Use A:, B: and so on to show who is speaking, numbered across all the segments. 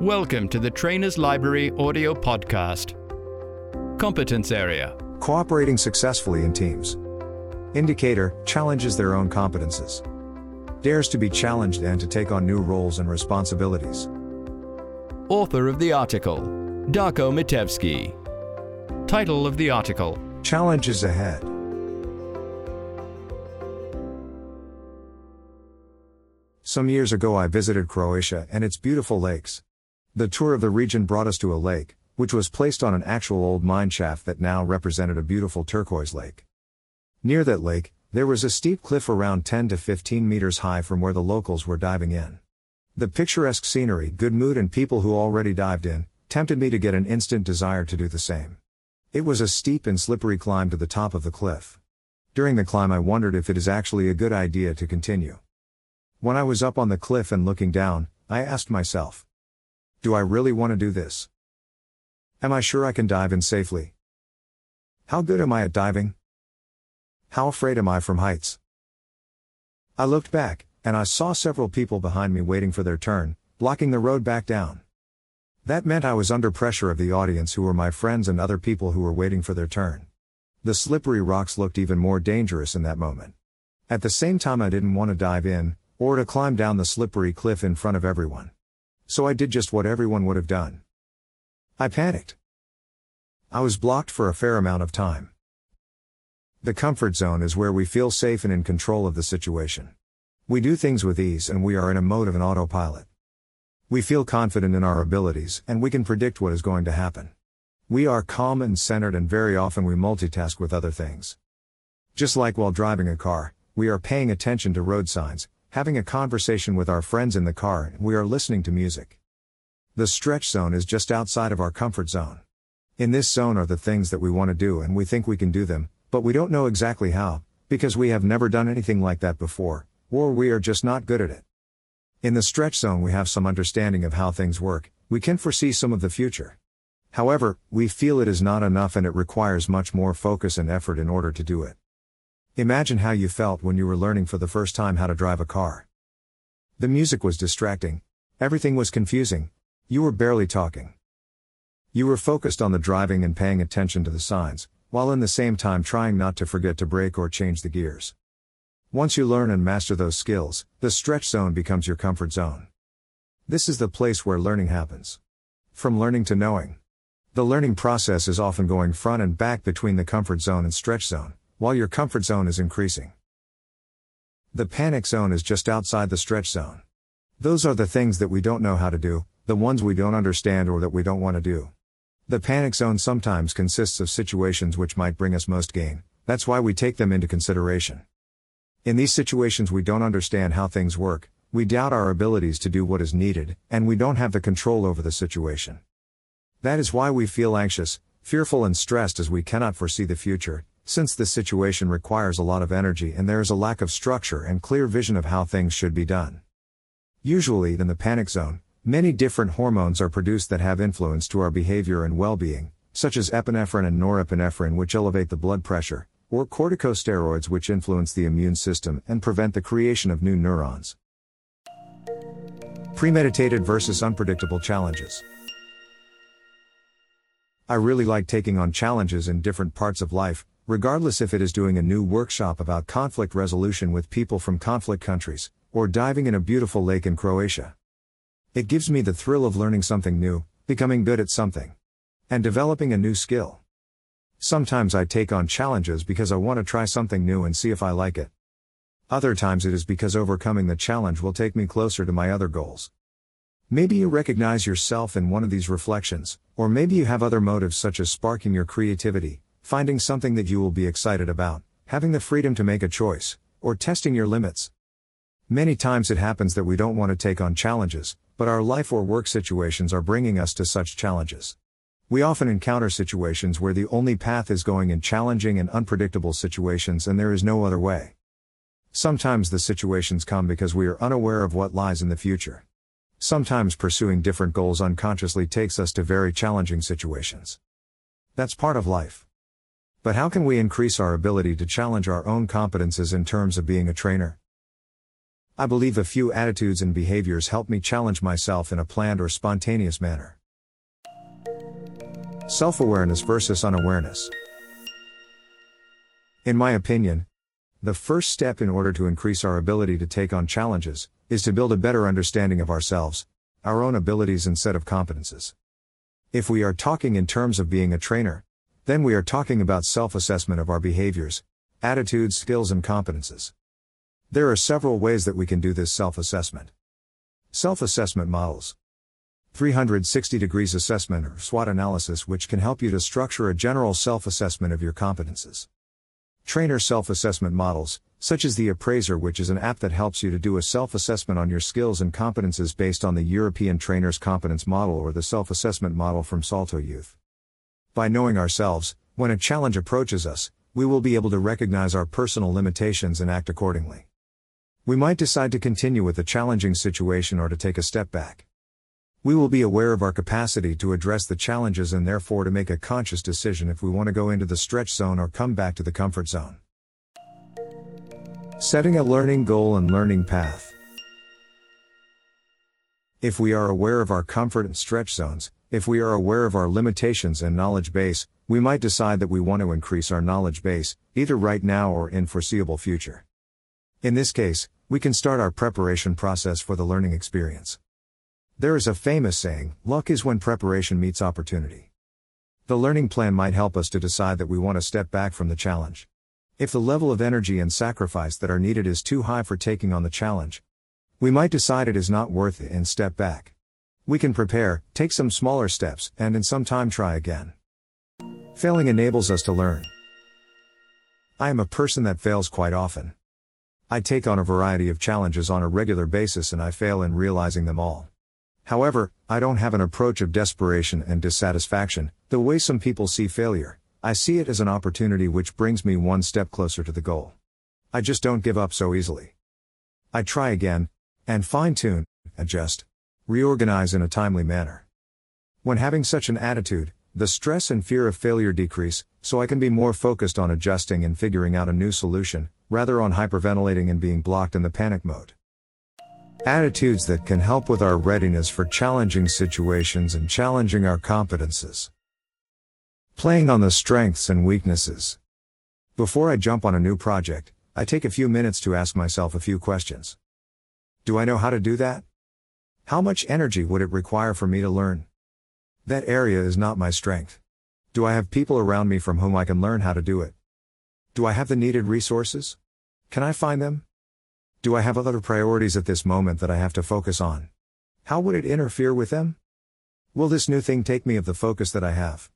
A: Welcome to the Trainers Library audio podcast. Competence Area
B: Cooperating successfully in teams. Indicator challenges their own competences. Dares to be challenged and to take on new roles and responsibilities.
A: Author of the article Darko Mitevsky. Title of the article
B: Challenges ahead. Some years ago, I visited Croatia and its beautiful lakes. The tour of the region brought us to a lake, which was placed on an actual old mine shaft that now represented a beautiful turquoise lake. Near that lake, there was a steep cliff around 10 to 15 meters high from where the locals were diving in. The picturesque scenery, good mood, and people who already dived in tempted me to get an instant desire to do the same. It was a steep and slippery climb to the top of the cliff. During the climb, I wondered if it is actually a good idea to continue. When I was up on the cliff and looking down, I asked myself, do I really want to do this? Am I sure I can dive in safely? How good am I at diving? How afraid am I from heights? I looked back, and I saw several people behind me waiting for their turn, blocking the road back down. That meant I was under pressure of the audience who were my friends and other people who were waiting for their turn. The slippery rocks looked even more dangerous in that moment. At the same time, I didn't want to dive in, or to climb down the slippery cliff in front of everyone. So I did just what everyone would have done. I panicked. I was blocked for a fair amount of time. The comfort zone is where we feel safe and in control of the situation. We do things with ease and we are in a mode of an autopilot. We feel confident in our abilities and we can predict what is going to happen. We are calm and centered and very often we multitask with other things. Just like while driving a car, we are paying attention to road signs, having a conversation with our friends in the car, and we are listening to music. The stretch zone is just outside of our comfort zone. In this zone are the things that we want to do and we think we can do them, but we don't know exactly how, because we have never done anything like that before, or we are just not good at it. In the stretch zone, we have some understanding of how things work, we can foresee some of the future. However, we feel it is not enough and it requires much more focus and effort in order to do it. Imagine how you felt when you were learning for the first time how to drive a car. The music was distracting. Everything was confusing. You were barely talking. You were focused on the driving and paying attention to the signs, while in the same time trying not to forget to brake or change the gears. Once you learn and master those skills, the stretch zone becomes your comfort zone. This is the place where learning happens. From learning to knowing. The learning process is often going front and back between the comfort zone and stretch zone while your comfort zone is increasing. The panic zone is just outside the stretch zone. Those are the things that we don't know how to do, the ones we don't understand or that we don't want to do. The panic zone sometimes consists of situations which might bring us most gain, that's why we take them into consideration. In these situations, we don't understand how things work, we doubt our abilities to do what is needed, and we don't have the control over the situation. That is why we feel anxious, fearful, and stressed as we cannot foresee the future, since this situation requires a lot of energy and there is a lack of structure and clear vision of how things should be done. Usually, in the panic zone, many different hormones are produced that have influence to our behavior and well being, such as epinephrine and norepinephrine, which elevate the blood pressure, or corticosteroids, which influence the immune system and prevent the creation of new neurons. Premeditated versus unpredictable challenges. I really like taking on challenges in different parts of life, regardless if it is doing a new workshop about conflict resolution with people from conflict countries, or diving in a beautiful lake in Croatia. It gives me the thrill of learning something new, becoming good at something, and developing a new skill. Sometimes I take on challenges because I want to try something new and see if I like it. Other times it is because overcoming the challenge will take me closer to my other goals. Maybe you recognize yourself in one of these reflections, or maybe you have other motives such as sparking your creativity, finding something that you will be excited about, having the freedom to make a choice, or testing your limits. Many times it happens that we don't want to take on challenges, but our life or work situations are bringing us to such challenges. We often encounter situations where the only path is going in challenging and unpredictable situations and there is no other way. Sometimes the situations come because we are unaware of what lies in the future. Sometimes pursuing different goals unconsciously takes us to very challenging situations. That's part of life. But how can we increase our ability to challenge our own competences in terms of being a trainer? I believe a few attitudes and behaviors help me challenge myself in a planned or spontaneous manner. Self awareness versus unawareness. In my opinion, the first step in order to increase our ability to take on challenges is to build a better understanding of ourselves, our own abilities and set of competences. If we are talking in terms of being a trainer, then we are talking about self assessment of our behaviors, attitudes, skills, and competences. There are several ways that we can do this self assessment. Self assessment models. 360 degrees assessment or SWOT analysis, which can help you to structure a general self assessment of your competences. Trainer self assessment models, such as the AppRaiser, which is an app that helps you to do a self assessment on your skills and competences based on the European Trainer's Competence Model or the self assessment model from Salto Youth. By knowing ourselves, when a challenge approaches us, we will be able to recognize our personal limitations and act accordingly. We might decide to continue with the challenging situation or to take a step back. We will be aware of our capacity to address the challenges and therefore to make a conscious decision if we want to go into the stretch zone or come back to the comfort zone. Setting a learning goal and learning path. If we are aware of our comfort and stretch zones, if we are aware of our limitations and knowledge base, we might decide that we want to increase our knowledge base, either right now or in foreseeable future. In this case, we can start our preparation process for the learning experience. There is a famous saying, luck is when preparation meets opportunity. The learning plan might help us to decide that we want to step back from the challenge. If the level of energy and sacrifice that are needed is too high for taking on the challenge, we might decide it is not worth it and step back. We can prepare, take some smaller steps, and in some time try again. Failing enables us to learn. I am a person that fails quite often. I take on a variety of challenges on a regular basis and I fail in realizing them all. However, I don't have an approach of desperation and dissatisfaction, the way some people see failure. I see it as an opportunity which brings me one step closer to the goal. I just don't give up so easily. I try again, and fine tune, adjust, reorganize in a timely manner. When having such an attitude, the stress and fear of failure decrease, so I can be more focused on adjusting and figuring out a new solution, rather on hyperventilating and being blocked in the panic mode. Attitudes that can help with our readiness for challenging situations and challenging our competences. Playing on the strengths and weaknesses. Before I jump on a new project, I take a few minutes to ask myself a few questions. Do I know how to do that? How much energy would it require for me to learn? That area is not my strength. Do I have people around me from whom I can learn how to do it? Do I have the needed resources? Can I find them? Do I have other priorities at this moment that I have to focus on? How would it interfere with them? Will this new thing take me of the focus that I have?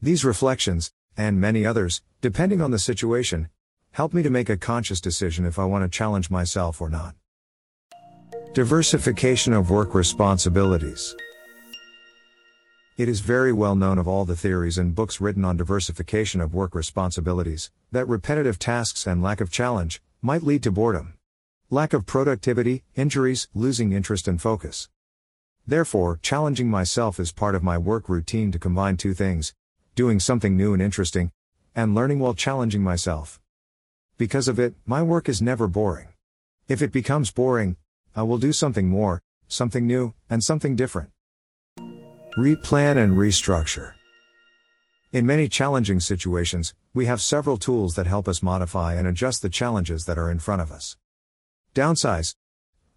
B: These reflections, and many others, depending on the situation, help me to make a conscious decision if I want to challenge myself or not. Diversification of work responsibilities. It is very well known of all the theories and books written on diversification of work responsibilities, that repetitive tasks and lack of challenge might lead to boredom. Lack of productivity, injuries, losing interest and focus. Therefore, challenging myself is part of my work routine to combine two things doing something new and interesting, and learning while challenging myself. Because of it, my work is never boring. If it becomes boring, I will do something more, something new, and something different. Replan and restructure. In many challenging situations, we have several tools that help us modify and adjust the challenges that are in front of us. Downsize.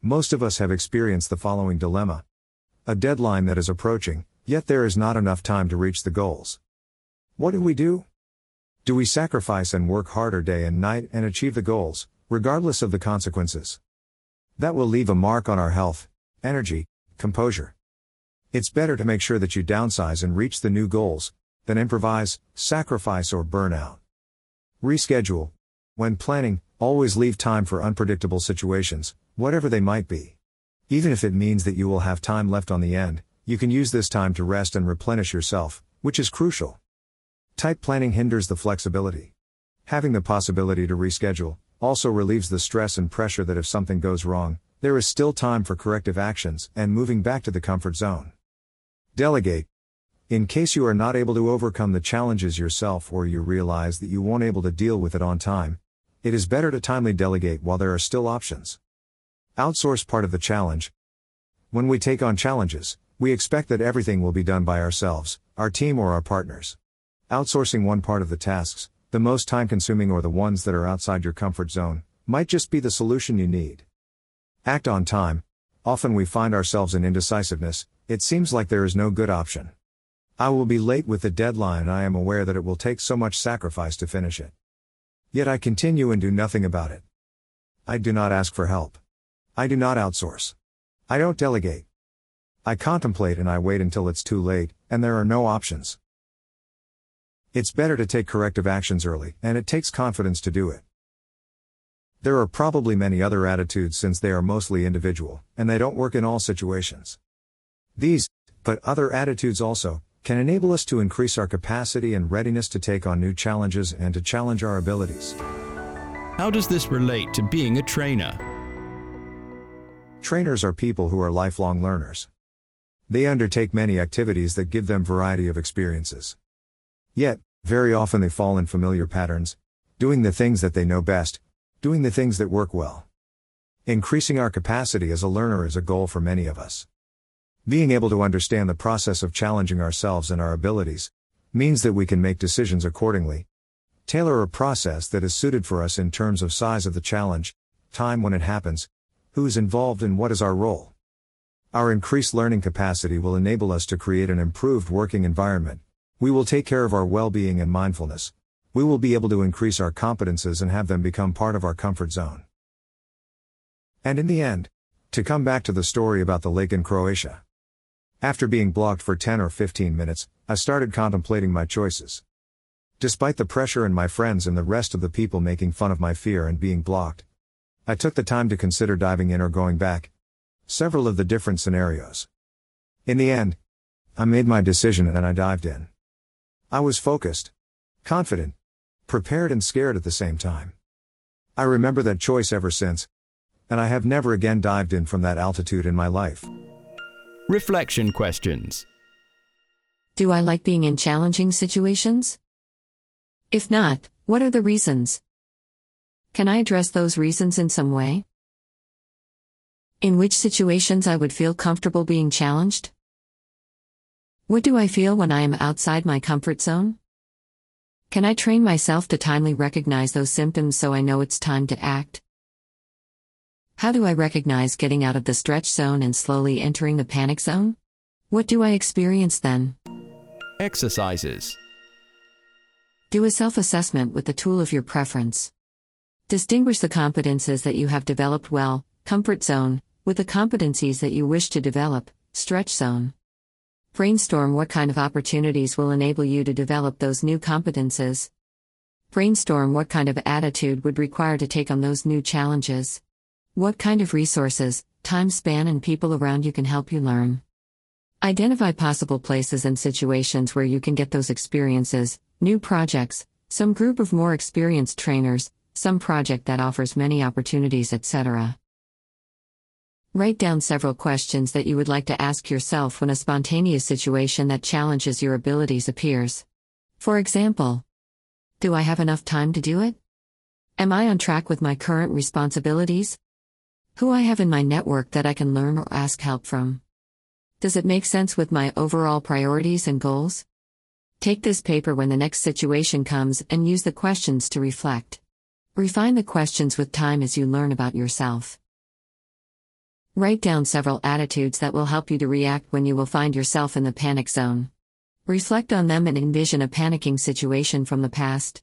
B: Most of us have experienced the following dilemma. A deadline that is approaching, yet there is not enough time to reach the goals. What do we do? Do we sacrifice and work harder day and night and achieve the goals, regardless of the consequences? That will leave a mark on our health, energy, composure. It's better to make sure that you downsize and reach the new goals, than improvise, sacrifice, or burn out. Reschedule. When planning, always leave time for unpredictable situations, whatever they might be. Even if it means that you will have time left on the end, you can use this time to rest and replenish yourself, which is crucial. Tight planning hinders the flexibility. Having the possibility to reschedule also relieves the stress and pressure that if something goes wrong, there is still time for corrective actions and moving back to the comfort zone. Delegate. In case you are not able to overcome the challenges yourself or you realize that you won't able to deal with it on time, it is better to timely delegate while there are still options. Outsource part of the challenge. When we take on challenges, we expect that everything will be done by ourselves, our team, or our partners. Outsourcing one part of the tasks, the most time consuming or the ones that are outside your comfort zone, might just be the solution you need. Act on time. Often we find ourselves in indecisiveness, it seems like there is no good option. I will be late with the deadline, I am aware that it will take so much sacrifice to finish it. Yet I continue and do nothing about it. I do not ask for help. I do not outsource. I don't delegate. I contemplate and I wait until it's too late, and there are no options. It's better to take corrective actions early, and it takes confidence to do it. There are probably many other attitudes since they are mostly individual, and they don't work in all situations. These, but other attitudes also, can enable us to increase our capacity and readiness to take on new challenges and to challenge our abilities.
A: How does this relate to being a trainer?
B: Trainers are people who are lifelong learners. They undertake many activities that give them variety of experiences. Yet, very often they fall in familiar patterns, doing the things that they know best, doing the things that work well. Increasing our capacity as a learner is a goal for many of us. Being able to understand the process of challenging ourselves and our abilities means that we can make decisions accordingly, tailor a process that is suited for us in terms of size of the challenge, time when it happens, who is involved and what is our role. Our increased learning capacity will enable us to create an improved working environment. We will take care of our well being and mindfulness. We will be able to increase our competences and have them become part of our comfort zone. And in the end, to come back to the story about the lake in Croatia. After being blocked for 10 or 15 minutes, I started contemplating my choices. Despite the pressure and my friends and the rest of the people making fun of my fear and being blocked, I took the time to consider diving in or going back, several of the different scenarios. In the end, I made my decision and I dived in. I was focused, confident, prepared and scared at the same time. I remember that choice ever since, and I have never again dived in from that altitude in my life.
A: Reflection questions.
C: Do I like being in challenging situations? If not, what are the reasons? Can I address those reasons in some way? In which situations I would feel comfortable being challenged? What do I feel when I am outside my comfort zone? Can I train myself to timely recognize those symptoms so I know it's time to act? How do I recognize getting out of the stretch zone and slowly entering the panic zone? What do I experience then?
A: Exercises.
C: Do a self assessment with the tool of your preference. Distinguish the competences that you have developed well, comfort zone, with the competencies that you wish to develop, stretch zone. Brainstorm what kind of opportunities will enable you to develop those new competences. Brainstorm what kind of attitude would require to take on those new challenges. What kind of resources, time span, and people around you can help you learn. Identify possible places and situations where you can get those experiences, new projects, some group of more experienced trainers, some project that offers many opportunities, etc. Write down several questions that you would like to ask yourself when a spontaneous situation that challenges your abilities appears. For example, Do I have enough time to do it? Am I on track with my current responsibilities? Who I have in my network that I can learn or ask help from? Does it make sense with my overall priorities and goals? Take this paper when the next situation comes and use the questions to reflect. Refine the questions with time as you learn about yourself. Write down several attitudes that will help you to react when you will find yourself in the panic zone. Reflect on them and envision a panicking situation from the past.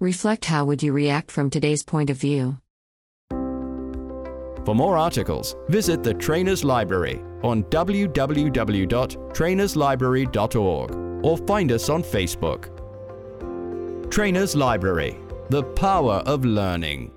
C: Reflect how would you react from today's point of view.
A: For more articles, visit the Trainers Library on www.trainerslibrary.org or find us on Facebook. Trainers Library, the power of learning.